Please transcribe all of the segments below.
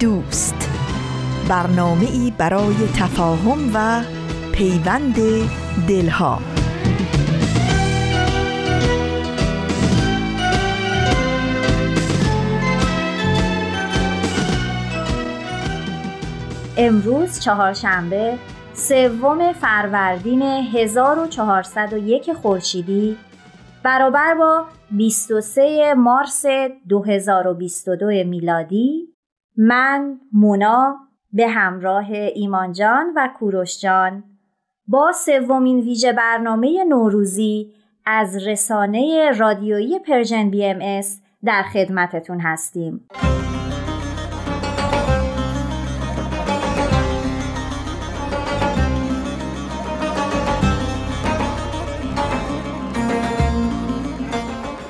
دوست. برنامه ای برای تفاهم و پیوند دلها. امروز چهارشنبه سوم فروردین 1401 خورشیدی برابر با 23 مارس 2022 میلادی. من مونا به همراه ایمان جان و کوروش جان با سومین ویژه برنامه نوروزی از رسانه رادیویی Persian BMS در خدمتتون هستیم.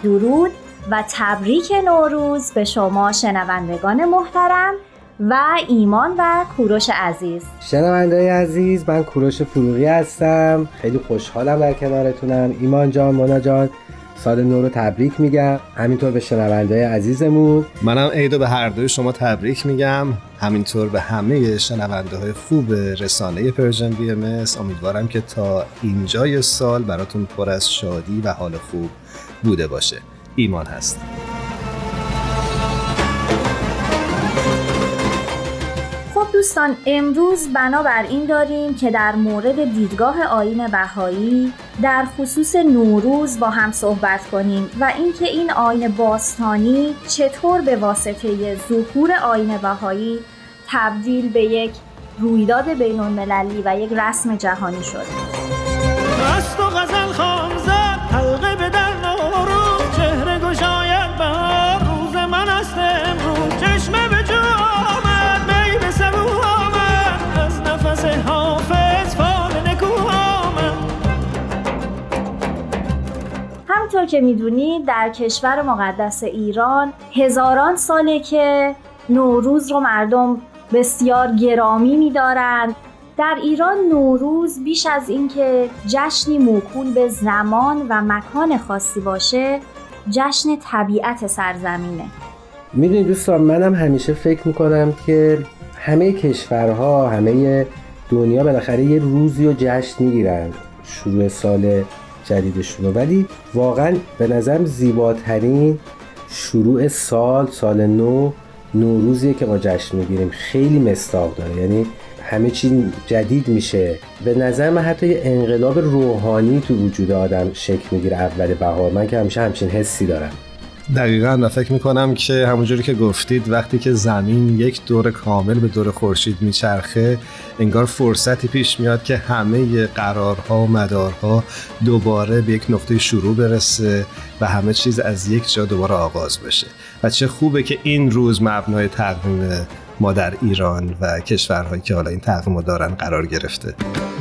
درود و تبریک نوروز به شما شنوندگان محترم و ایمان و کوروش عزیز. شنونده عزیز من کوروش فروغی هستم. خیلی خوشحالم در کنارتونم. ایمان جان مونا جان سال نو رو تبریک میگم. همینطور به شنونده عزیزمون. منم عیدو به هر دوی شما تبریک میگم. همینطور به همه شنونده های خوب رسانه Persian BM امیدوارم که تا اینجای سال براتون پر از شادی و حال خوب بوده باشه. ایمان هست خب دوستان امروز بنابر این داریم که در مورد دیدگاه آین بهایی در خصوص نوروز با هم صحبت کنیم و اینکه این آین باستانی چطور به واسطه ظهور آین بهایی تبدیل به یک رویداد بین المللی و یک رسم جهانی شد. همطور که می‌دونید در کشور مقدس ایران هزاران ساله که نوروز رو مردم بسیار گرامی میدارند در ایران نوروز بیش از اینکه جشنی موکول به زمان و مکان خاصی باشه جشن طبیعت سرزمینه. می‌دونید دوستان منم همیشه فکر می‌کنم که همه کشورها همه دنیا بالاخره یه روزی و جشن می‌گیرن. شروع سال جدیدشون ولی واقعا به نظرم زیباترین شروع سال سال نو نوروزیه که ما جشن می‌گیریم. خیلی مستاق داره. یعنی همه چی جدید میشه. به نظر من حتی یه انقلاب روحانی تو وجود آدم شکل می‌گیره. اول بهار. من که همیشه همچین حسی دارم. دقیقا فکر می‌کنم که همونجوری که گفتید وقتی که زمین یک دور کامل به دور خورشید میچرخه انگار فرصتی پیش میاد که همه قرارها و مدارها دوباره به یک نقطه شروع برسه و همه چیز از یک جا دوباره آغاز بشه. و چه خوبه که این روز مبنای تقویم ما در ایران و کشورهایی که حالا این تقویم دارن قرار گرفته.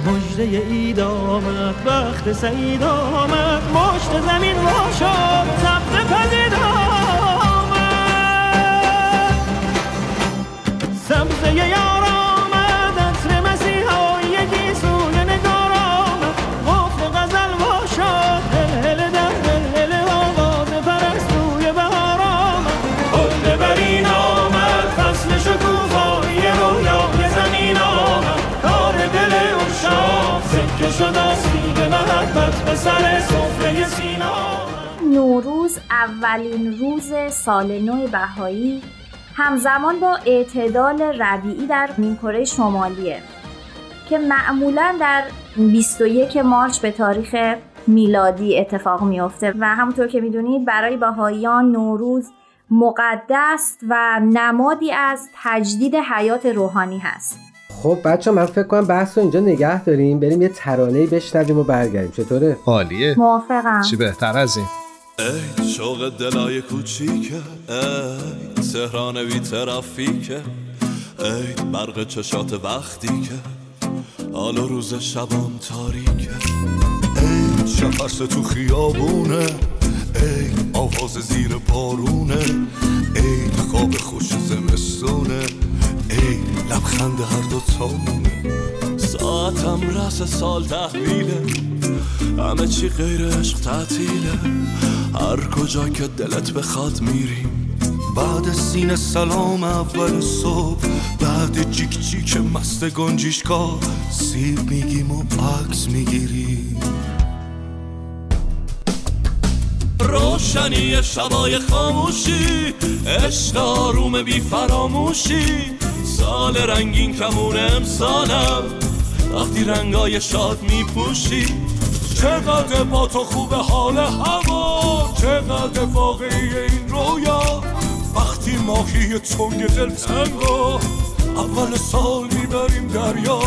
مجده اید آمد وقت سعید آمد مشت زمین را شد نوروز اولین روز سال نو بهایی همزمان با اعتدال ربیعی در نیمکره شمالیه که معمولا در 21 مارچ به تاریخ میلادی اتفاق میافته. و همونطور که می‌دونید برای بهاییان نوروز مقدس و نمادی از تجدید حیات روحانی هست. خب بچه من فکر کنم بحث رو اینجا نگه داریم. بریم یه ترانه بشنویم و برگردیم. چطوره؟ عالیه. موافقم. چی بهتر از این؟ ای شوق دلای کوچیکه ای تهران بی ترافیکه ای برق چشات وقتی که حال روز شبام تاریکه. ای شفرس تو خیابونه ای آواز زیر بارونه ای خواب خوش زمستونه ای لبخند هر دو تامونه. ساعتم رس سال تحویله. همه چی غیر عشق تعطیله. هر کجا که دلت بخواد میریم بعد سین سلام اول صبح بعد جیک جیک مست گنجیشکا سیب میگیم و عکس می‌گیریم روشنی شبای خاموشی عشق آروم بی فراموشی. سال رنگین کمون امسالم وقتی رنگای شاد میپوشی. چقدر با تو خوب حال هوا چقدر واقعی این رویا. وقتی ماهی تنگ دل تنگا اول سال می‌بریم دریا.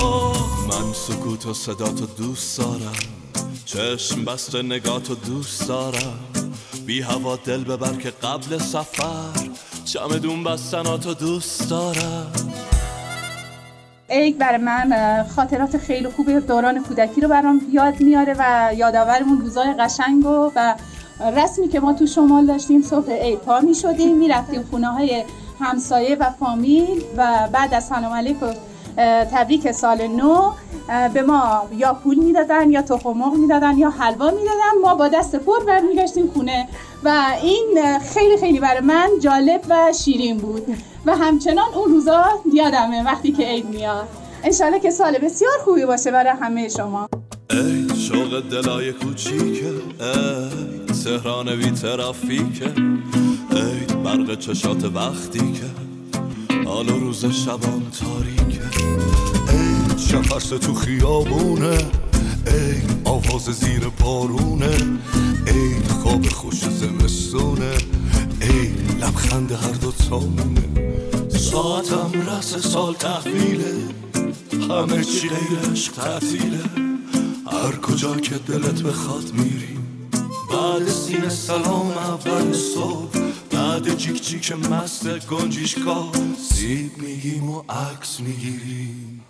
من سکوت و صدا تو دوست دارم چشم بسته نگاه تو دوست دارم. بی هوا دل ببر که قبل سفر چمدون بستناتو دوست دارم. ایک برای من خاطرات خیلی خوبی دوران کودکی رو برام یاد میاره و یادآورمون روزای قشنگ و, و رسمی که ما تو شمال داشتیم صبح عید پا می شدیم می رفتیم خونه های همسایه و فامیل و بعد از سلام علیکم تبریک سال نو. به ما یا پول می‌دادن یا تخم مرغ می‌دادن یا حلوا می‌دادن. ما با دست پر برمیگشتیم خونه و این خیلی خیلی برای من جالب و شیرین بود. و همچنان اون روزا یادمه وقتی که عید میاد. انشالله که سال بسیار خوبی باشه برای همه شما. ای شوق دلای کوچیکه ای تهران بی ترافیکه ای برق چشات وقتی که حال روز شبان تاریکه ای شفرس تو خیابونه. ای آواز زیر پارونه. ای خواب خوش زمستونه. ای لبخند هر دو تامونه. ساعتم رس سال تحویله. همه چی غیر عشق هر کجا که دلت بخواد میریم بعد سین سلام اول صبح. بعد جیک جیک مست گنجیشکا سیب میگیم و عکس می‌گیریم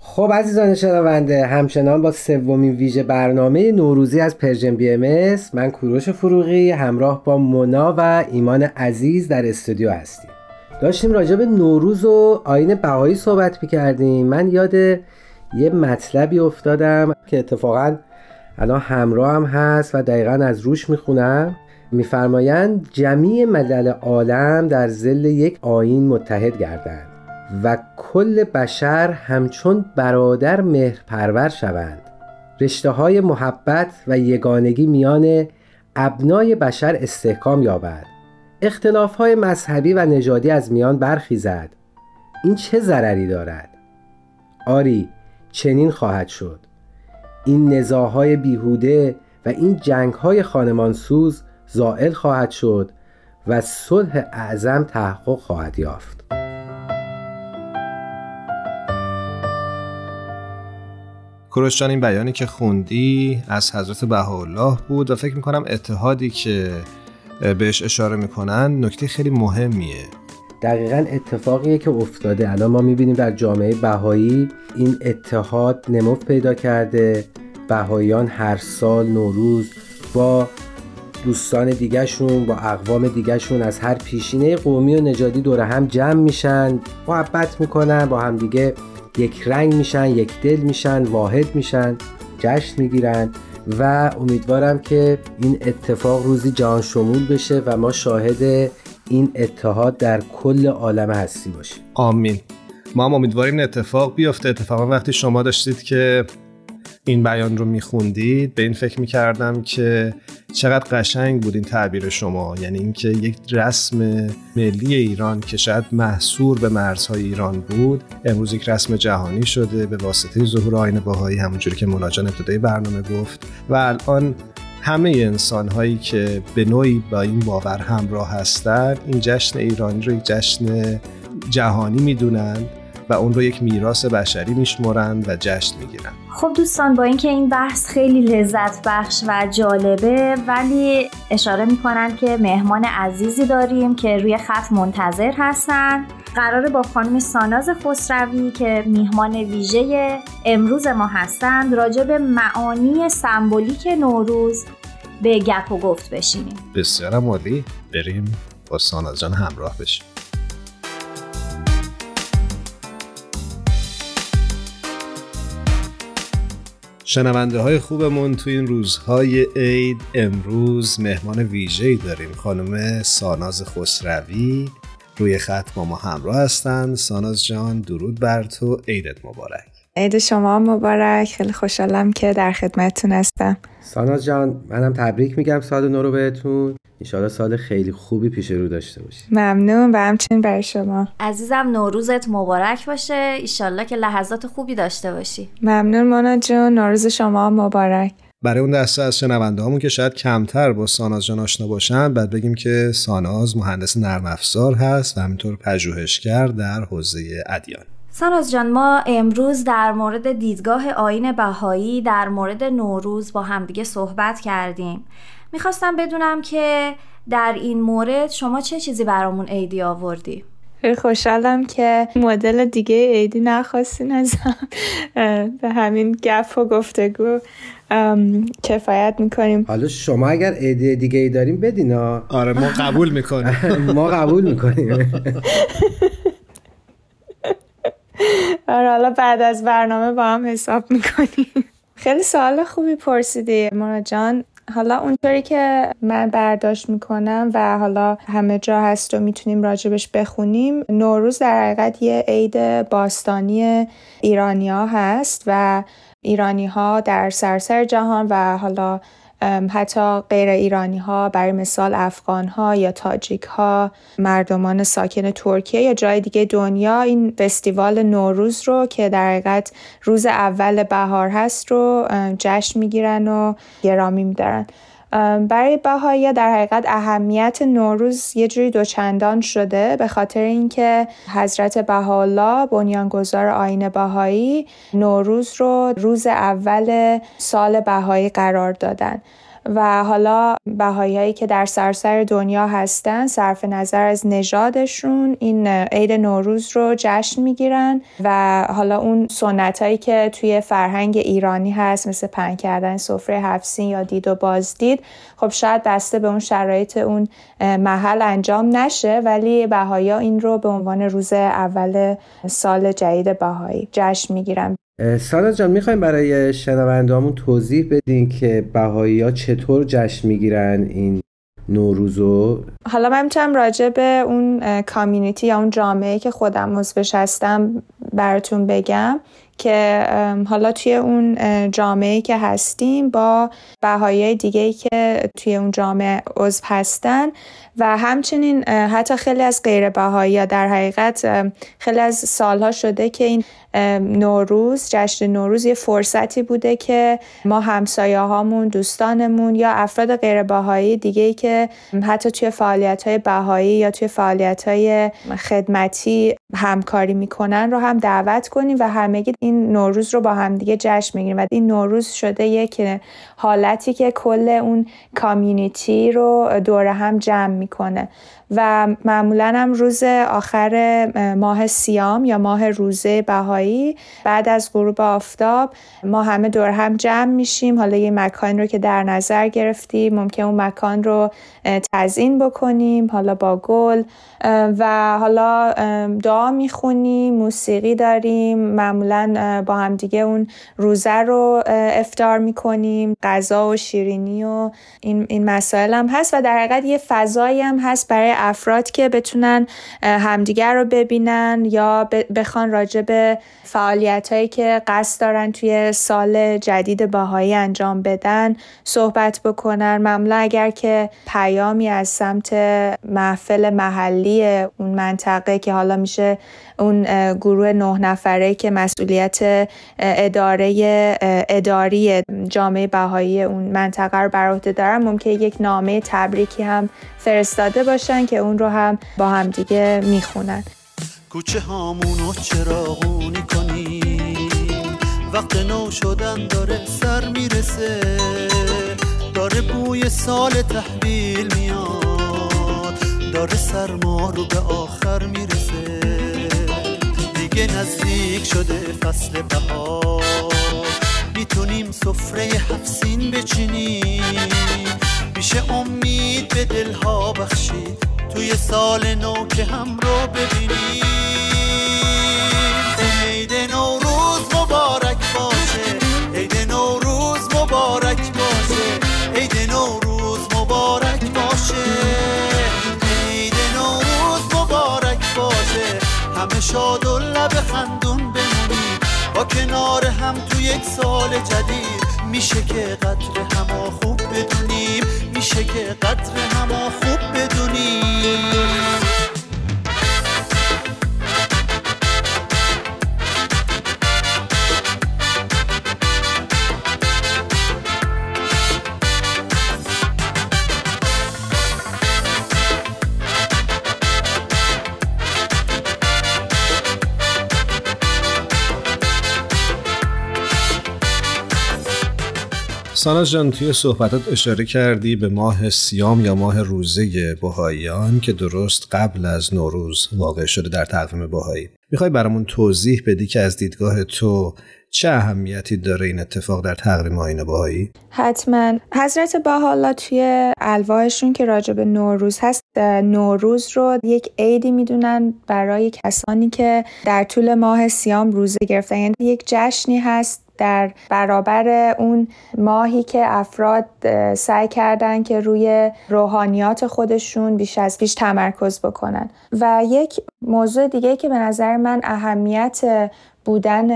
خب عزیزان شنونده همچنان با سومین ویژه برنامه نوروزی از Persian BM من کوروش فروغی همراه با مونا و ایمان عزیز در استودیو هستیم. داشتیم راجع به نوروز و آیین بهایی صحبت می‌کردیم. من یاد یه مطلبی افتادم که اتفاقا الان همراهم هست و دقیقا از روش می‌خونم. میفرمایند جمیع ملل عالم در ظل یک آیین متحد گردند و کل بشر همچون برادر مهرپرور شوند. رشته های محبت و یگانگی میان ابنای بشر استحکام یابد. اختلاف های مذهبی و نژادی از میان برخیزد. این چه ضرری دارد؟ آری چنین خواهد شد. این نزاهای بیهوده و این جنگهای خانمانسوز زائل خواهد شد و صلح اعظم تحقق خواهد یافت. کوروش جان این بیانی که خوندی از حضرت بهاءالله بود و فکر می‌کنم اتحادی که بهش اشاره می‌کنن نکته خیلی مهمیه. دقیقا اتفاقیه که افتاده. الان ما می‌بینیم در جامعه بهایی این اتحاد نمو پیدا کرده. بهاییان هر سال نوروز با دوستان دیگهشون با اقوام دیگهشون از هر پیشینه قومی و نژادی دور هم جمع میشن محبت می‌کنن با هم دیگه یک رنگ میشن یک دل میشن واحد میشن جشن می‌گیرن و امیدوارم که این اتفاق روزی جهان شمول بشه و ما شاهد این اتحاد در کل عالم هستی باشیم. آمین. ما هم امیدواریم این اتفاق بیفته. اتفاقا وقتی شما داشتید که این بیان رو میخوندید؟ به این فکر می‌کردم که چقدر قشنگ بود این تعبیر شما. یعنی اینکه یک رسم ملی ایران که شاید محصور به مرزهای ایران بود امروز یک رسم جهانی شده به واسطه ظهور آین باهایی همونجوری که مناجان ابتدای برنامه گفت. و الان همه انسان هایی که به نوعی با این باور همراه هستند این جشن ایرانی رو یک جشن جهانی می‌دونند و اون رو یک میراث بشری میشمرند و جشن می‌گیرن. خب دوستان با اینکه این بحث خیلی لذت بخش و جالبه ولی اشاره می‌کنن که مهمان عزیزی داریم که روی خط منتظر هستن. قراره با خانم ساناز خسروی که میهمان ویژه امروز ما هستند راجع به معانی سمبولیک نوروز به گپ و گفت بشینیم. بسیار عالی. بریم با ساناز جان همراه بشیم. شنونده های خوبمون تو این روزهای عید امروز مهمان ویژه‌ای داریم. خانم ساناز خسروی. روی خط با ما همراه هستند ساناز جان درود بر تو. عیدت مبارک. عید شما مبارک. خیلی خوشحالم که در خدمتتون هستم. ساناز جان منم تبریک میگم. سال نو رو بهتون. انشاءالله سال خیلی خوبی پیش رو داشته باشی. ممنون و همچنین برای شما. عزیزم نوروزت مبارک باشه. ایشالله که لحظات خوبی داشته باشی. ممنون مونا جون. نوروز شما مبارک. برای اون دسته از شنونده همون که شاید کمتر با ساناز جان آشنا باشن بعد بگیم که ساناز مهندس نرم افزار هست و همینطور پژوهشگر در حوزه ادیان. ساناز جان ما امروز در مورد دیدگاه آین بهایی در مورد نوروز با همدیگه صحبت کردیم. می‌خواستم بدونم که در این مورد شما چه چیزی برامون عیدی آوردی؟ خیلی خوشحالم که مدل دیگه عیدی نخواستین ازم به همین گپ و گفتگو. کفایت می‌کنیم. حالا شما اگر عیدی دیگه ای داریم بدین آره ما قبول می‌کنیم. ما قبول می‌کنیم. آره حالا بعد از برنامه با هم حساب می‌کنیم. خیلی سوال خوبی پرسیدی مانا جان. حالا اونطوری که من برداشت می‌کنم و حالا همه جا هست و می‌تونیم راجبش بخونیم نوروز در حقیقت یه عید باستانی ایرانیا هست و ایرانی ها در سرسر جهان و حالا حتی غیر ایرانی ها برای مثال افغان ها یا تاجیک ها مردمان ساکن ترکیه یا جای دیگه دنیا این فستیوال نوروز رو که در حقیقت روز اول بهار هست رو جشن می‌گیرن و گرامی میدارن. برای بهایی در حقیقت اهمیت نوروز یه جوری دوچندان شده به خاطر اینکه حضرت بهاءالله بنیانگذار آین بهایی نوروز رو روز اول سال بهایی قرار دادن. و حالا بهاییایی که در سرسر دنیا هستن صرف نظر از نژادشون این عید نوروز رو جشن می‌گیرن و حالا اون سنت هایی که توی فرهنگ ایرانی هست مثل پن کردن سفره هفسین یا دید و بازدید خب شاید بسته به اون شرایط اون محل انجام نشه ولی بهایی این رو به عنوان روز اول سال جدید بهایی جشن می‌گیرن. سانا جان می‌خوایم برای شنوندهامون توضیح بدین که بهایی ها چطور جشن می‌گیرن این نوروزو؟ حالا من می‌تونم راجع به اون کامیونیتی یا اون جامعه که خودم عضوش هستم براتون بگم که حالا توی اون جامعه که هستیم با بهایی دیگه که توی اون جامعه عضو هستن و همچنین حتی خیلی از غیر بهایی در حقیقت خیلی از سالها شده که این نوروز جشن نوروز یه فرصتی بوده که ما همسایه هامون دوستانمون یا افراد غیر بهایی دیگه ای که حتی توی فعالیت های بهایی یا توی فعالیت های خدمتی همکاری می‌کنن رو هم دعوت کنیم و همگی این نوروز رو با همدیگه جشن می‌گیریم. و این نوروز شده یک حالتی که کل اون کامیونیتی رو دور هم جمع می‌کنه. و معمولا هم روز آخر ماه سیام یا ماه روزه بهایی بعد از غروب آفتاب ما همه دور هم جمع میشیم. حالا یه مکان رو که در نظر گرفتیم ممکن اون مکان رو تزین بکنیم حالا با گل و حالا دعا می‌خونیم موسیقی داریم معمولا با هم دیگه اون روزه رو افتار می‌کنیم غذا و شیرینی و این, این مسائل هم هست. و در حقیقت یه فضایی هم هست برای افراد که بتونن همدیگر رو ببینن یا بخوان راجع به فعالیت هایی که قصد دارن توی سال جدید باهایی انجام بدن صحبت بکنن. معمولا اگر که پیامی از سمت محفل محلی اون منطقه که حالا میشه اون گروه نه نفره که مسئولیت اداره اداری جامعه بهایی اون منطقه رو بر عهده دارن ممکن یک نامه تبریکی هم فرستاده باشن که اون رو هم با هم دیگه می‌خونن. کوچه هامونو چراغونی کنیم. وقت نو شدن داره سر می‌رسه. داره بوی سال تحویل میاد. داره سرما رو به آخر می‌رسه. دیگه نزدیک شده فصل بهار می‌تونیم سفره هفسین بچینیم. میشه امید به دلها بخشید. توی سال نو که هم رو ببینیم. عید نوروز مبارک باشه. عید نوروز مبارک باشه. عید نوروز مبارک باشه. عید نوروز مبارک باشه. همه شاد و کنار هم تو یک سال جدید. میشه که قدر هما خوب بدونیم. میشه که قدر هما خوب بدونیم. ساناز جان توی صحبتات اشاره کردی به ماه سیام یا ماه روزه بهاییان که درست قبل از نوروز واقع شده در تقویم بهایی می‌خوای برامون توضیح بدی که از دیدگاه تو چه اهمیتی داره این اتفاق در تقویم آین بهایی؟ حتما. حضرت بهاءالله توی الواحشون که راجع به نوروز هست نوروز رو یک عیدی می‌دونن برای کسانی که در طول ماه سیام روزه گرفتن. یعنی یک جشنی هست در برابر اون ماهی که افراد سعی کردن که روی روحانیات خودشون بیش از پیش تمرکز بکنن. و یک موضوع دیگه که به نظر من اهمیت بودن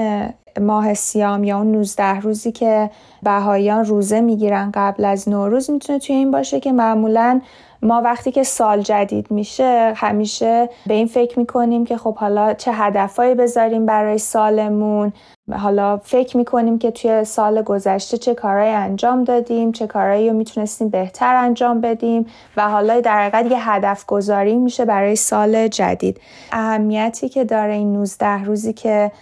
ماه سیام یا اون 19 روزی که بهاییان روزه می‌گیرن قبل از نوروز می‌تونه توی این باشه که معمولا ما وقتی که سال جدید میشه همیشه به این فکر می‌کنیم که خب حالا چه هدفهایی بذاریم برای سالمون. حالا فکر می‌کنیم که توی سال گذشته چه کارهایی انجام دادیم چه کارهایی رو می‌تونستیم بهتر انجام بدیم و حالا در حقیقت یه هدف گذاری میشه برای سال جدید. اهمیتی که داره این 19 روزی که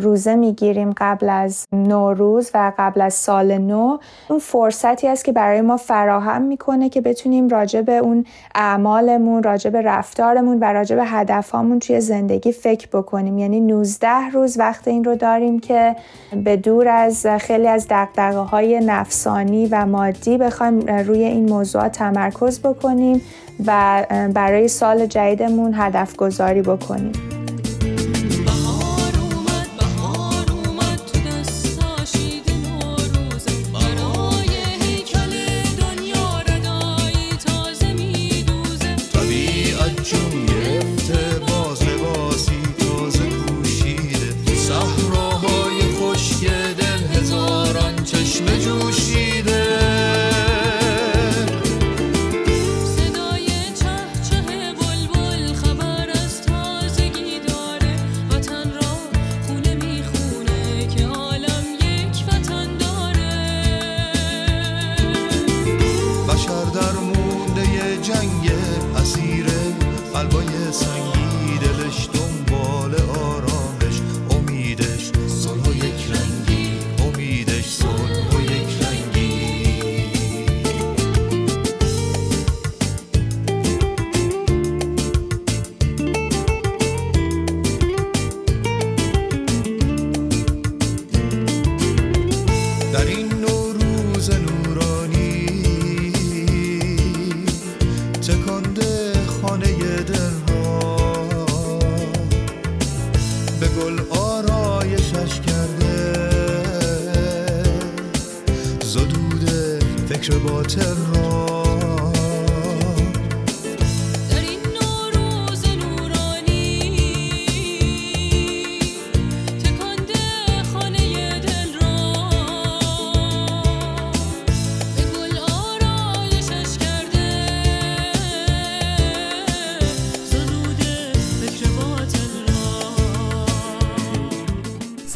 روزه می‌گیریم قبل از نوروز و قبل از سال نو. اون فرصتی است که برای ما فراهم می‌کنه که بتونیم راجع به اون اعمالمون راجع به رفتارمون و راجع به هدفهامون توی زندگی فکر بکنیم. یعنی 19 روز وقت این رو داریم که به دور از خیلی از دقدقه های نفسانی و مادی بخوایم روی این موضوعات تمرکز بکنیم و برای سال جدیدمون هدف گذاری بکنیم.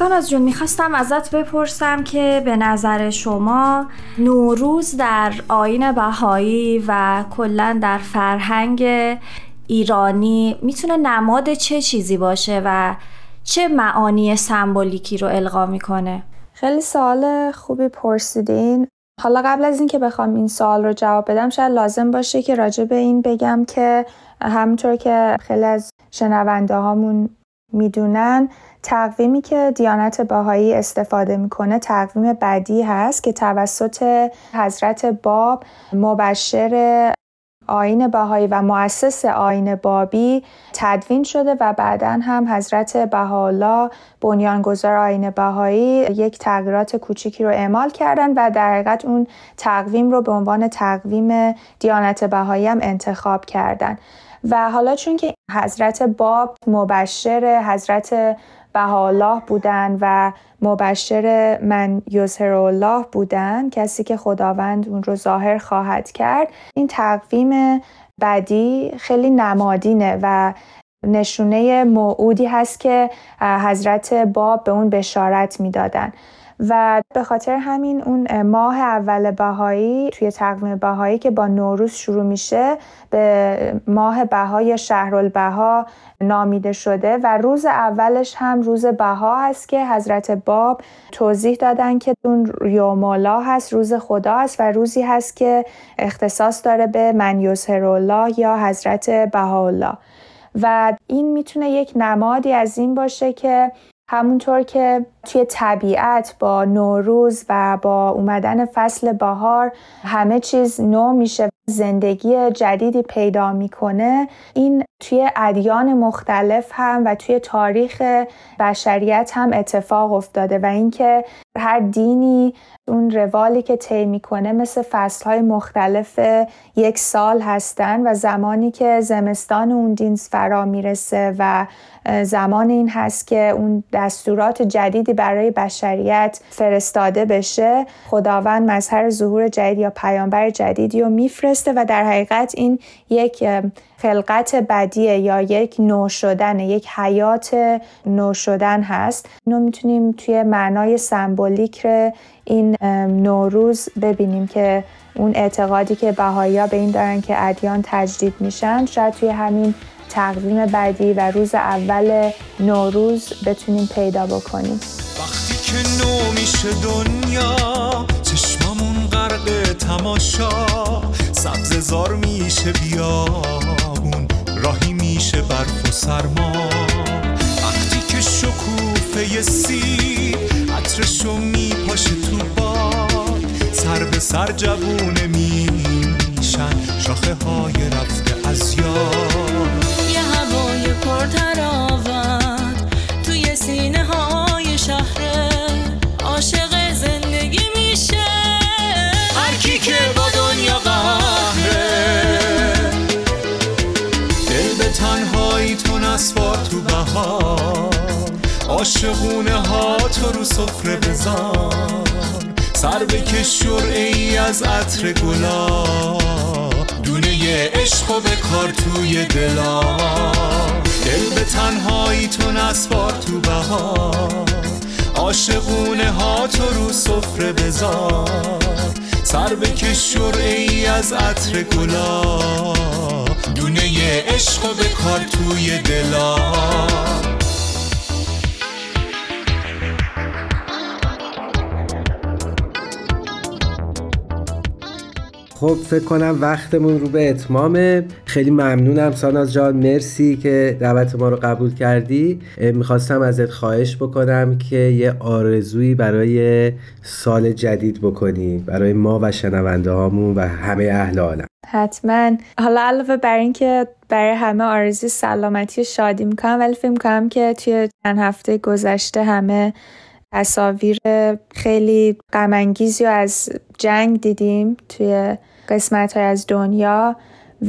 ساناز جون می‌خواستم ازت بپرسم که به نظر شما نوروز در آین بهایی و کلا در فرهنگ ایرانی می‌تونه نماد چه چیزی باشه و چه معانی سمبولیکی رو القا می‌کنه؟ خیلی سوال خوبی پرسیدین. حالا قبل از اینکه بخوام این سوال رو جواب بدم شاید لازم باشه که راجع به این بگم که همونطور که خیلی از شنونده هامون می‌دونن. تقویمی که دیانت باهایی استفاده می‌کنه تقویم بدی هست که توسط حضرت باب مبشر آین بهایی و مؤسس آین بابی تدوین شده و بعدا هم حضرت بهاءالله بنیانگذار آین بهایی یک تغییرات کوچیکی رو اعمال کردن و در حقیقت اون تقویم رو به عنوان تقویم دیانت بهایی هم انتخاب کردن. و حالا چون که حضرت باب مبشر حضرت بهاءالله بودن و مبشر من یظهر الله بودن کسی که خداوند اون رو ظاهر خواهد کرد این تقویم بدی خیلی نمادینه و نشونه موعودی هست که حضرت باب به اون بشارت می‌دادن. و به خاطر همین اون ماه اول بهایی توی تقویم بهایی که با نوروز شروع میشه به ماه بها یا شهرالبها نامیده شده و روز اولش هم روز بها هست که حضرت باب توضیح دادن که اون یومالا هست روز خدا هست و روزی هست که اختصاص داره به من الله یا حضرت بهاءالله. و این می‌تونه یک نمادی از این باشه که همونطور که توی طبیعت با نوروز و با اومدن فصل بهار همه چیز نو میشه. زندگی جدیدی پیدا می‌کنه. این توی ادیان مختلف هم و توی تاریخ بشریت هم اتفاق افتاده و اینکه هر دینی اون روالی که طی می‌کنه مثل فصلهای مختلف یک سال هستن و زمانی که زمستان اون دین فرا می‌رسه و زمان این هست که اون دستورات جدیدی برای بشریت فرستاده بشه. خداوند مظهر ظهور جدید یا پیامبر جدیدی رو میفرسته و در حقیقت این یک خلقت بدیه یا یک نو شدن یک حیات نو شدن هست. اینو می‌تونیم توی معنای سمبولیک این نوروز ببینیم که اون اعتقادی که بهایی به این دارن که ادیان تجدید میشن شاید توی همین تقویم بعدی و روز اول نوروز بتونیم پیدا بکنیم. وقتی که نو میشه دنیا چشممون غرق تماشا سبز زار میشه بیابون راهی میشه برف و سرما. وقتی که شکوفه سی عطرشو میپاشه تو باد سر به سر جوونه میشن شاخه های رفته از یاد. یه هوای پرتراوت عاشقونه ها تو رو سفره بزن. سر بکش ای از عطر گلا. دونه عشق و کار توی دلا. دل به تنهایی تو نسوار تو بهار عاشقونه ها تو رو سفره بزار سر بکش ای از عطر گلا. دونه عشق و کار توی دلا. خب فکر کنم وقتمون رو به اتمامه. خیلی ممنونم ساناز جان. مرسی که دعوت ما رو قبول کردی. می‌خواستم ازت خواهش بکنم که یه آرزویی برای سال جدید بکنی. برای ما و شنونده هامون و همه اهل عالم. حتما. حالا علاوه بر اینکه برای همه آرزوی سلامتی و شادی می‌کنم ولی فکر می‌کنم که توی چند هفته گذشته همه تصاویر خیلی غمانگیزی از جنگ دیدیم توی قسمت های از دنیا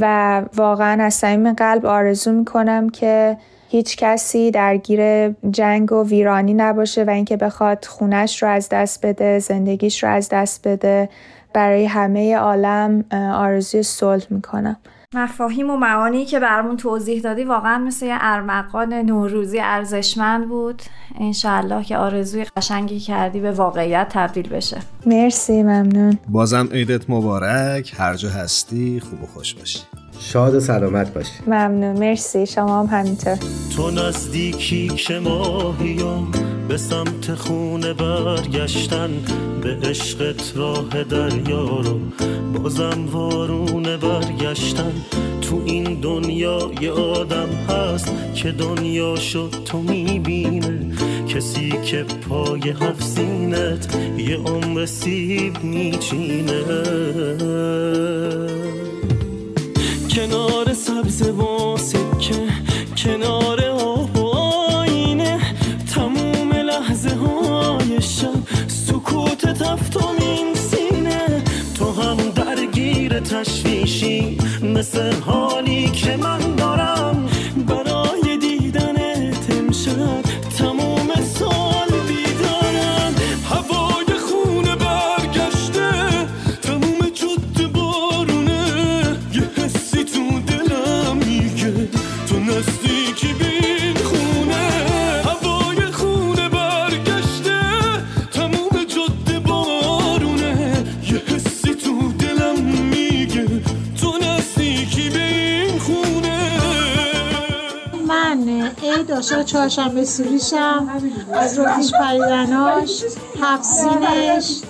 و واقعا از صمیم قلب آرزو می‌کنم که هیچ کسی درگیر جنگ و ویرانی نباشه و اینکه بخواد خونش رو از دست بده زندگیش رو از دست بده. برای همه عالم آرزوی صلح می‌کنم. مفاهیم و معانی که برامون توضیح دادی واقعا مثل یه ارمغان نوروزی ارزشمند بود. انشالله که آرزوی قشنگی کردی به واقعیت تبدیل بشه. مرسی ممنون. بازم عیدت مبارک. هر جا هستی خوب و خوش باشی. شاد و سلامت باشی. ممنون. مرسی. شما هم همینطور. تو نزدیکی که ماهیم به سمت خونه برگشتن به عشقت راه دریا رو بازم وارونه برگشتن. تو این دنیا یه آدم هست که دنیا شد تو می‌بینه. کسی که پای هفت یه عمر سیب میچینه. کنار سبز و سکه کنار آب و آینه. تموم لحظه های شب سکوت تفتم سینه تو هم درگیر تشویشی مثل حالی چهارشنبه سوریشم از روتیش پریدناش هفسینش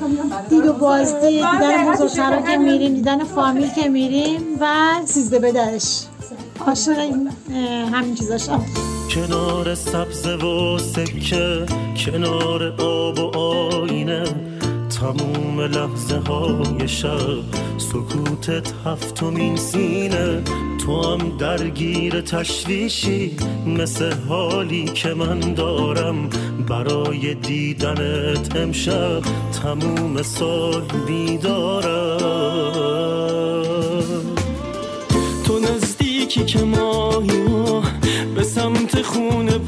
دید و بازدید دیدن بزرگترا که میریم دیدن فامیل که میریم و سیزده بدرش عاشق همین چیزاشم. کنار سبز و سکه کنار آب و آینه تموم لحظه های شب سکوتت هفتمین سینه. تو هم درگیر تشویشی مثل حالی که من دارم. برای دیدنت امشب تموم سال بیدارم. تو نزدیکی که ماهی به سمت خونه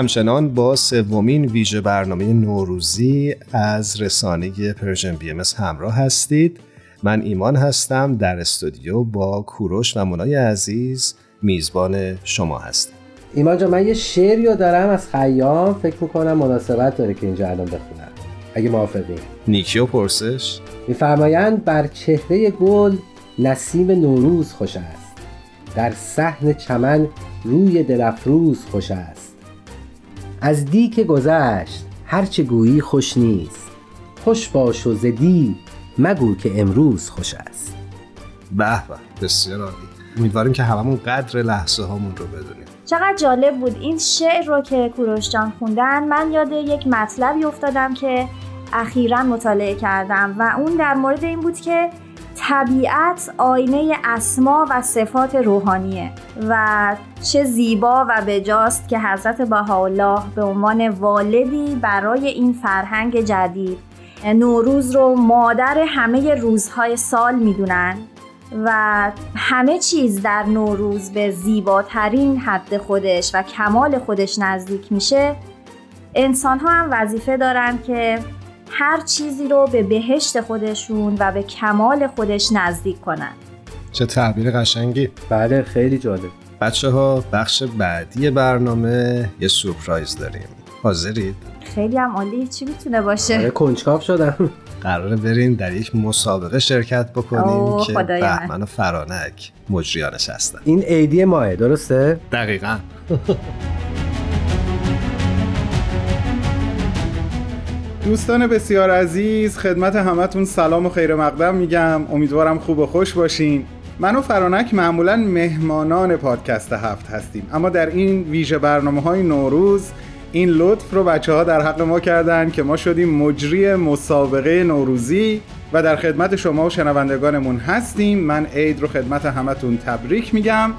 همچنان با سومین ویژه برنامه نوروزی از رسانه پرژن بی ام همراه هستید. من ایمان هستم در استودیو با کوروش و منای عزیز میزبان شما هستم. ایمان جان من یه شعری رو دارم از خیام. فکر می‌کنم مناسبت داره که اینجا الان بخونم. اگه موافقی. نیکی و پرسش؟ میفرمایند بر چهره گل نسیم نوروز خوش است. در صحن چمن روی دلفروز خوش است. از دی که گذشت هرچه گویی خوش نیست. خوش باش و زدی مگو که امروز خوش است. به به بسیار عالی. امیدواریم که هممون قدر لحظه هامون رو بدونیم. چقدر جالب بود این شعر رو که کوروش جان خوندن. من یاد یک مطلبی افتادم که اخیرا مطالعه کردم و اون در مورد این بود که طبیعت آینه اسما و صفات روحانیه و چه زیبا و بجاست که حضرت بهاءالله به عنوان والدی برای این فرهنگ جدید نوروز رو مادر همه روزهای سال می‌دونن و همه چیز در نوروز به زیباترین حد خودش و کمال خودش نزدیک میشه. انسان ها هم وظیفه دارن که هر چیزی رو به بهشت خودشون و به کمال خودش نزدیک کنن. چه تعبیر قشنگی. بله خیلی جالب. بچه ها بخش بعدی برنامه یه سورپرایز داریم. حاضرید؟ خیلی هم عالی. چی می‌تونه باشه؟ آره کنجکاو شدم. قراره بریم در یک مسابقه شرکت بکنیم که من. بهمن و فرانک مجریانش هستن. این عیدی ماه درسته؟ دقیقا. دوستان بسیار عزیز خدمت همتون سلام و خیر مقدم میگم. امیدوارم خوب و خوش باشین. من و فرانک معمولا مهمانان پادکست هفت هستیم. اما در این ویژه برنامه های نوروز این لطف رو بچه ها در حق ما کردن که ما شدیم مجری مسابقه نوروزی و در خدمت شما و شنوندگانمون هستیم. من عید رو خدمت همتون تبریک میگم.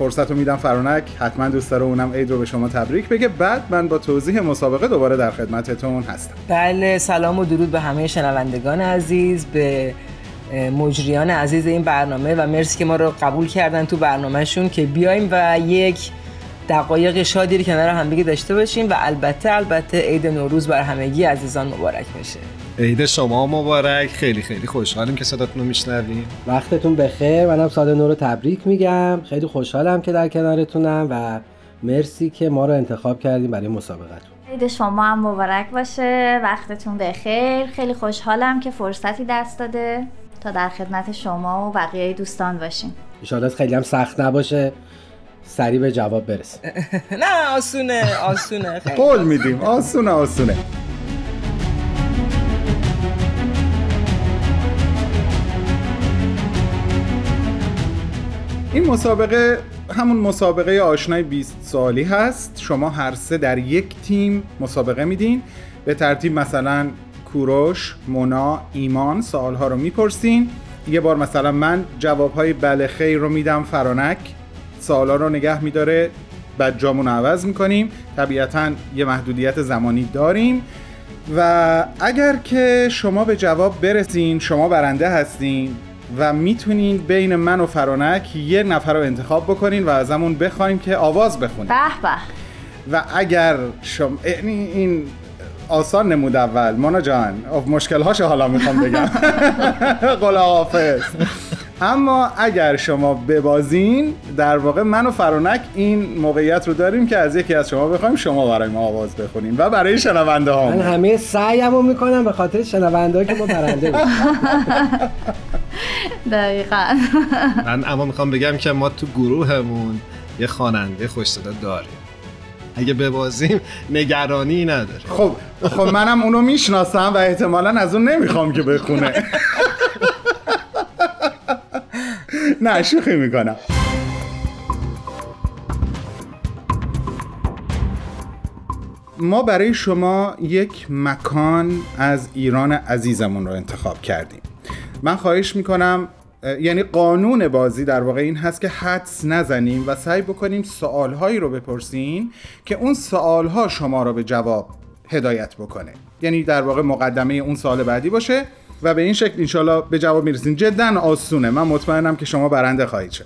فرصت رو میدم فرانک. حتما دوست داره اونم عید رو به شما تبریک بگه. بعد من با توضیح مسابقه دوباره در خدمتتون هستم. بله سلام و درود به همه شنوندگان عزیز به مجریان عزیز این برنامه و مرسی که ما رو قبول کردن تو برنامهشون که بیایم و یک دقایق شادی رو کنار همدیگه داشته باشیم و البته البته عید نوروز بر همگی عزیزان مبارک بشه عید شما مبارک. خیلی خیلی خوشحالیم که صداتون رو میشنویم. وقتتون بخیر. منم سال نو رو تبریک میگم. خیلی خوشحالم که در کنارتونم و مرسی که ما رو انتخاب کردیم برای مسابقتون. عید شما هم مبارک باشه. وقتتون بخیر. خیلی خوشحالم که فرصتی دست داده تا در خدمت شما و بقیه دوستان باشیم. انشاءالله خیلی هم سخت نباشه. سریع به جواب برسیم نه آسونه آسونه. قول میدیم. آسونه آسونه. این مسابقه همون مسابقه آشنای 20 سالی هست. شما هر سه در یک تیم مسابقه میدین. به ترتیب مثلا کوروش، مونا، ایمان سوالها رو می‌پرسین. یه بار مثلا من جوابهای بله خیر رو میدم فرانک. سوالا رو نگه میداره. بعد جامون عوض می‌کنیم. طبیعتا یه محدودیت زمانی داریم. و اگر که شما به جواب برسین شما برنده هستین. و می‌تونین بین من و فرانک یه نفر رو انتخاب بکنین و ازمون بخوایم که آواز بخونیم. به به. و اگر شما یعنی این آسان نمود اول. مانا جان مشکل هاشو حالا می‌خوام بگم. قول حافظ. اما اگر شما ببازین در واقع من و فرانک این موقعیت رو داریم که از یکی از شما بخوایم شما برای ما آواز بخونین و برای شنونده ها من همه سعیم رو می‌کنم به خاطر شنونده که ما برنده بشیم. دقیقا. من اما می‌خوام بگم که ما تو گروهمون یه خواننده خوش صدا داریم. اگه ببازیم نگرانی نداره. خب خب منم اونو می‌شناسم و احتمالا از اون نمی‌خوام که بخونه. نه شوخی می‌کنم. ما برای شما یک مکان از ایران عزیزمون رو انتخاب کردیم. من خواهش می‌کنم یعنی قانون بازی در واقع این هست که حدس نزنیم و سعی بکنیم سوالهایی رو بپرسین که اون سوالها شما رو به جواب هدایت بکنه. یعنی در واقع مقدمه اون سال بعدی باشه و به این شکل انشالله به جواب می‌رسین جدا آسونه. من مطمئنم که شما برنده خواهید شد.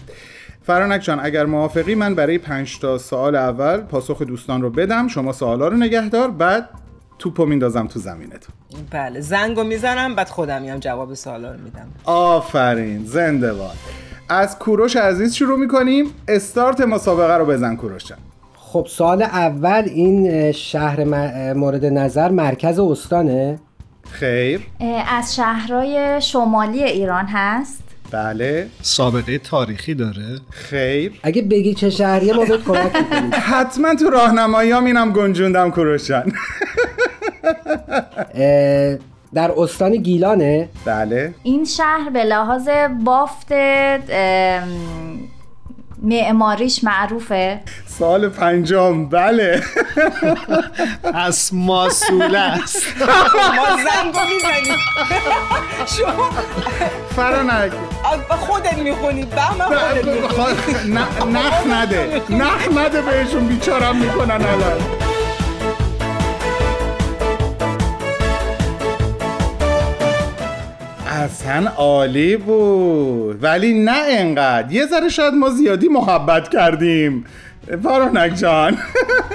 فرانک جان اگر موافقی من برای پنج تا سوال اول پاسخ دوستان رو بدم. شما سوالا رو نگهدار. بعد توپو میندازم تو زمینتون. بله زنگو می‌زنم بعد خودم میام جواب سوالا رو میدم. آفرین زنده باد. از کوروش عزیز شروع می‌کنیم. استارت مسابقه رو بزن کوروش جان. خب سال اول این شهر مورد نظر مرکز استانه؟ خیر. از شهرهای شمالی ایران هست. بله. سابقه تاریخی داره. خیر. اگه بگی چه شهریه ما بهت کمک می‌کنیم. حتما تو راهنمایی هم اینم گنجوندم کوروش جان. در استان گیلانه. بله. این شهر به لحاظ بافت معماریش معروفه. سال پنجم بله. از ماسوله است. ما زنگو می‌زنیم. شما فرانک با خودت می‌خونی به من خودت می‌خونی. نه- نخ نده. نخ نده بهشون بیچارم می‌کنن الان. اصلا عالی بود. ولی نه انقدر یه ذره شاید ما زیادی محبت کردیم. فرانک جان.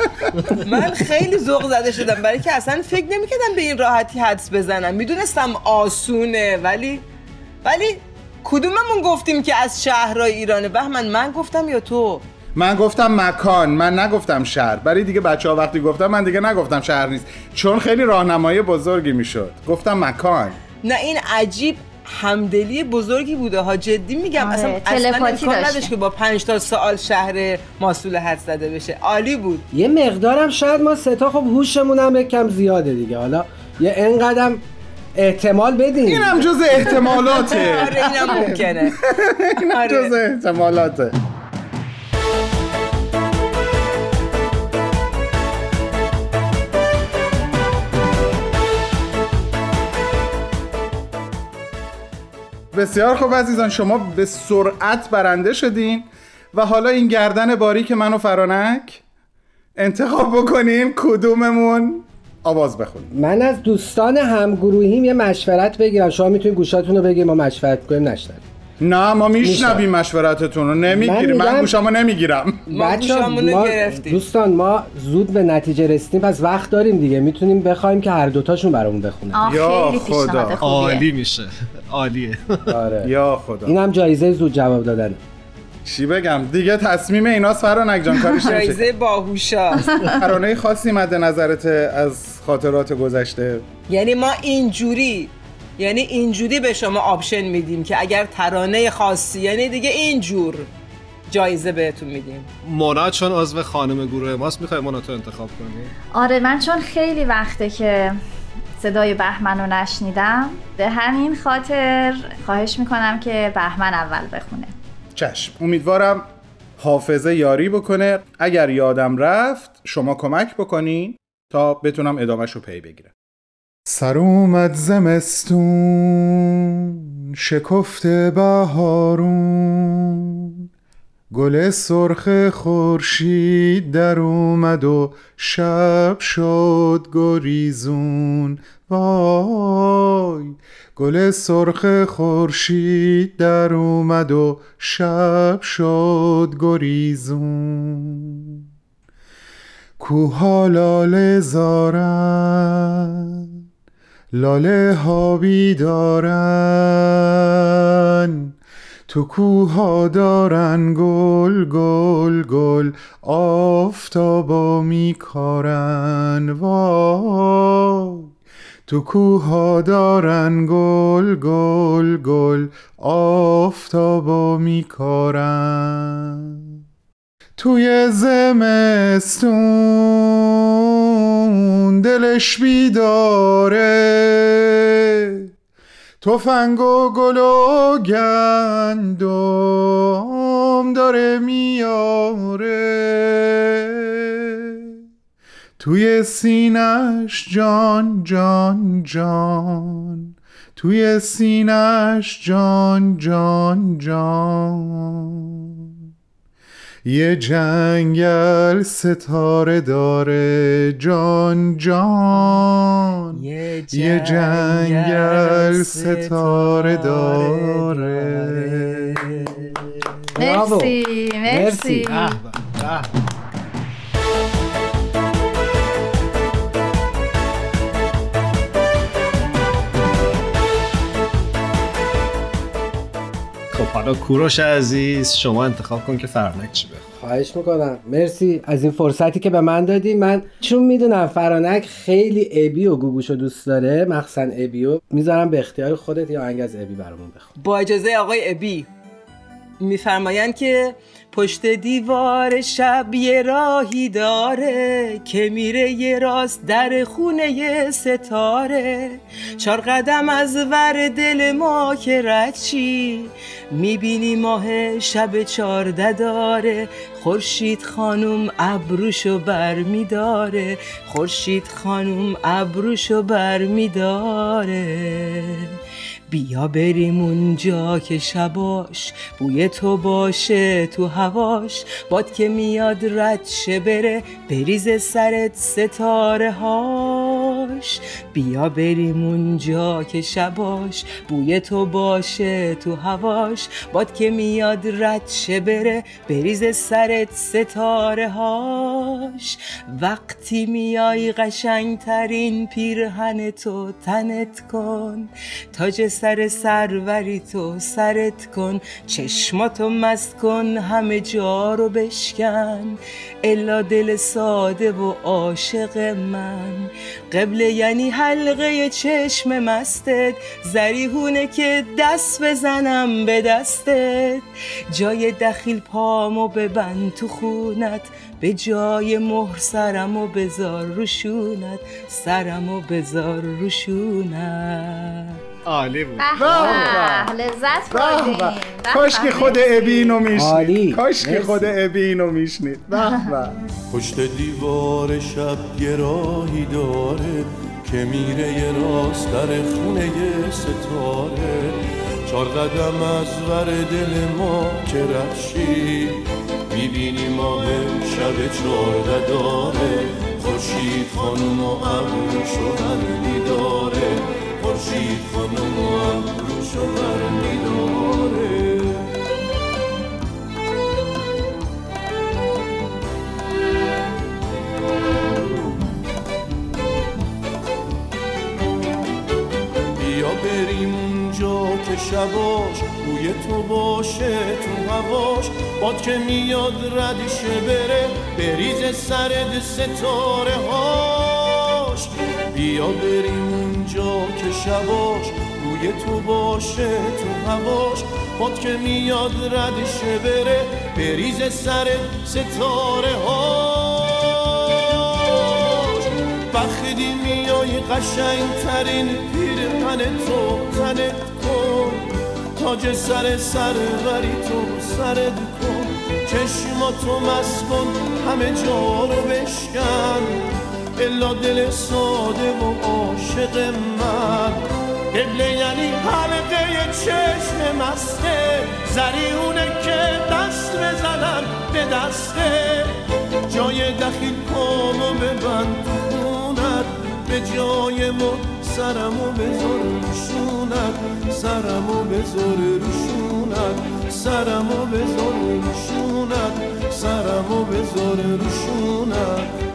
من خیلی ذوق زده شدم. برای که اصلا فکر نمی‌کردم به این راحتی حدس بزنم. می‌دونستم آسونه ولی ولی کدوممون گفتیم که از شهرهای ایرانه؟ بهمن من گفتم یا تو؟ من گفتم مکان. من نگفتم شهر. برای دیگه بچه ها وقتی گفتم من دیگه نگفتم شهر نیست. چون خیلی راهنمایی بزرگی می‌شد. گفتم مکان. نه این عجیب همدلی بزرگی بوده ها. جدی میگم آره، اصلا اصلا تلپاتی امکان. نداشت که با پنج تا سوال شهر ماسول حد زده بشه. عالی بود. یه مقدارم شاید ما ستا خب هوشمون هم یکم زیاده دیگه. حالا یه اینقدرم احتمال بدیم اینم جز احتمالاته. آره اینم ممکنه. اینم آره. جز احتمالاته. بسیار خوب عزیزان شما به سرعت برنده شدین و حالا این گردن باری که منو فرانک انتخاب بکنیم کدوممون؟ آواز بخونیم. من از دوستان همگروهیم یه مشورت بگیرم. شما می‌تونید گوشاتون رو بگید ما مشورت کنیم نشنویم. نه ما میشنویم مشورتتون رو. نمی‌گیریم. من, میگم- گوشامو نمی‌گیرم. بچه‌ها، ما دوستان ما زود به نتیجه رسیدیم. پس وقت داریم دیگه. می‌تونیم بخوایم که هر دوتاشون برامون بخونن. آه، یا خدا. عالی میشه. عالیه. آره. یا خدا. اینم جایزه زود جواب دادن. چی بگم؟ دیگه تصمیم ایناست فرانک جان. کارش نمیشه جایزه باهوشاست. ترانه خاصی مد نظرت از خاطرات گذشته؟ یعنی ما اینجوری یعنی اینجوری به شما آپشن میدیم که اگر ترانه خاصی یعنی دیگه اینجور جایزه بهتون میدیم. مونا چون عضو خانم گروه ماست می‌خوای مونا تو انتخاب کنی؟ آره من چون خیلی وقته که صدای بهمن رو نشنیدم به همین خاطر خواهش می‌کنم که بهمن اول بخونه. چشم. امیدوارم حافظه یاری بکنه. اگر یادم رفت شما کمک بکنین تا بتونم ادامش رو پی بگیرم. سر اومد زمستون شکفت بهارون. گل سرخ خورشید در اومد و شب شد گریزون. وای گل سرخ خورشید در اومد و شب شد گریزون. کوها لاله زارن. لاله ها بیدارن. تو کوها دارن گل گل گل آفتابا میکارن. وای. تو کوها دارن گل گل گل آفتابا میکارن. توی زمستون دلش بیداره. تفنگ و گل و گندم داره میاره. توی سینش جان جان جان. توی سینش جان جان جان. یه جنگل ستاره داره جان جان. یه یه جنگل ستاره داره. مرسی مرسی. حالا کوروش عزیز شما انتخاب کن که فرانک چی بخواد. خواهش می‌کنم. مرسی از این فرصتی که به من دادی. من چون می‌دونم فرانک خیلی ابی و گوگوشو دوست داره مخصوصا ابیو می‌ذارم به اختیار خودت یا آهنگ از ابی برامون بخون. با اجازه آقای ابی میفرمایند که پشت دیوار شب یه راهی داره که میره یه راست در خونه یه ستاره. چهار قدم از ور دل ما که رد چی؟ می‌بینی ماه شب چارده داره. خورشید خانم ابروشو بر میداره خورشید خانم ابروشو بر میداره بیا بریم اونجا که شباش بوی تو باشه تو هواش. باد که میاد رد شه بره بریز سرت ستاره هاش بیا بریم اونجا که شباش. بوی تو باشه تو هواش. باد که میاد رد شه بره بریز سرت ستاره هاش. وقتی میای قشنگترین پیرهن تو تنت کن. تاج سر سروری تو سرت کن. چشماتو مست کن همه جا رو بشکن. الا دل ساده و عاشق من. قبله یعنی حلقه چشم مستت. زریحونه که دست بزنم به دستت. جای دخیل پامو ببند تو خونت. به جای مهر سرمو بذار روشونت سرمو بذار روشونت عالی بود. لذت بردیم کاش که. خود ابی اینو. میشنید کاش که. خود ابی اینو میشنید. پشت دیوار شب یه راهی داره که میره یه راست در خونه یه ستاره. چار قدم از ور دل ما که رفشی می‌بینی ماه شب چارده داره خورشید خانم و ابروشو میداره خورشید خانم و ابروشو میداره بیا بریم اونجا که شباش روی تو باشه تو هواش باد که میاد ردشه بره بریز سرد ستاره هاش بیا بریم اونجا که شباش روی تو باشه تو هواش. باد که میاد ردشه بره بریز سرد ستاره هاش. وقتی میای قشنگ ترین پیر تو تنت کن تاج سر سر بری تو سرت کن. چشماتو مست کن همه جا رو بشکن. الا دل ساده و عاشق من. قبله یعنی حلقه چشم مسته. زریونه که دست بزنم به دسته. جای دخیل کامو ببند خونت به جای ما سرمو بذار روشونت سرمو بذار روشونت سرمو بذار روشونت سرمو بذار روشونت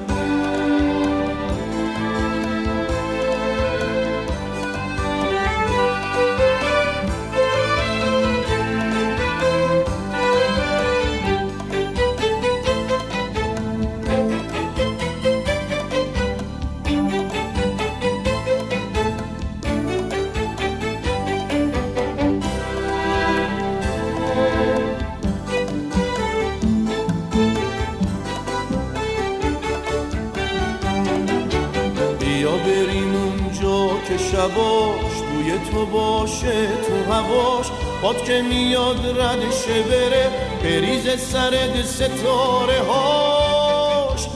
شباش بوی تو باشه تو هواش. باد که میاد ردشه بره بریز سرد ستاره هاش.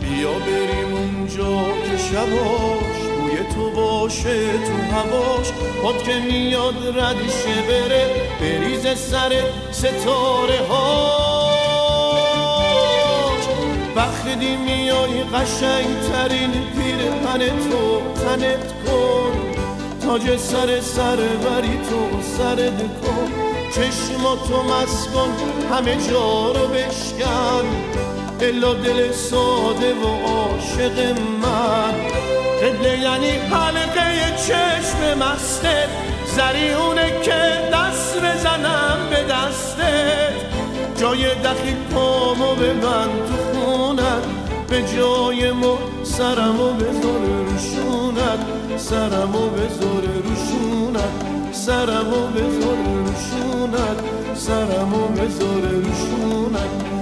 بیا بریم اونجا که شباش بوی تو باشه تو هواش. باد که میاد ردشه بره بریز سرد ستاره هاش. وقتی میای قشنگ ترین پیر تو تنت کن. تاج سر سر بری تو سرد کن. چشماتو مست کن همه جا رو بشکن. الا دل ساده و عاشق من. قبله یعنی حلقه چشم مسته. زریونه که دست بزنم به دستت. جای دخیل پامو ببند تو خونت به جای ما سرمو بذار روشونت سرمو بذار روشونت سرمو بذار روشونت سرمو بذار روشونت.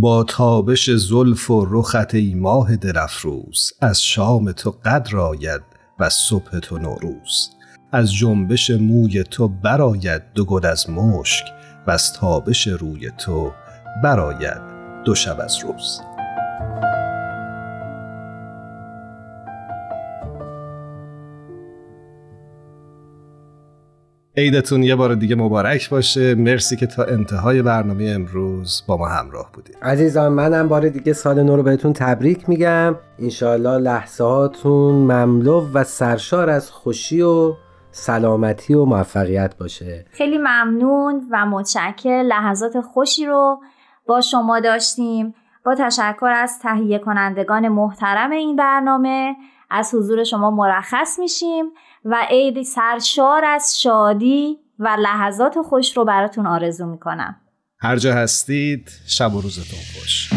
با تابش زلف و رخت ای ماه درفروز از شام تو قدر آید و صبح تو نوروز. از جنبش موی تو براید دو گل از مشک و از تابش روی تو براید دو شب از روز. عیدتون یه بار دیگه مبارک باشه. مرسی که تا انتهای برنامه امروز با ما همراه بودید. عزیزان منم بار دیگه سال نو رو بهتون تبریک میگم. انشاالله لحظه هاتون مملو و سرشار از خوشی و سلامتی و موفقیت باشه. خیلی ممنون و متشکر لحظات خوشی رو با شما داشتیم. با تشکر از تهیه کنندگان محترم این برنامه از حضور شما مرخص میشیم. و عیدی سرشار از شادی و لحظات خوش رو براتون آرزو می‌کنم. هر جا هستید شب و روزتون خوش.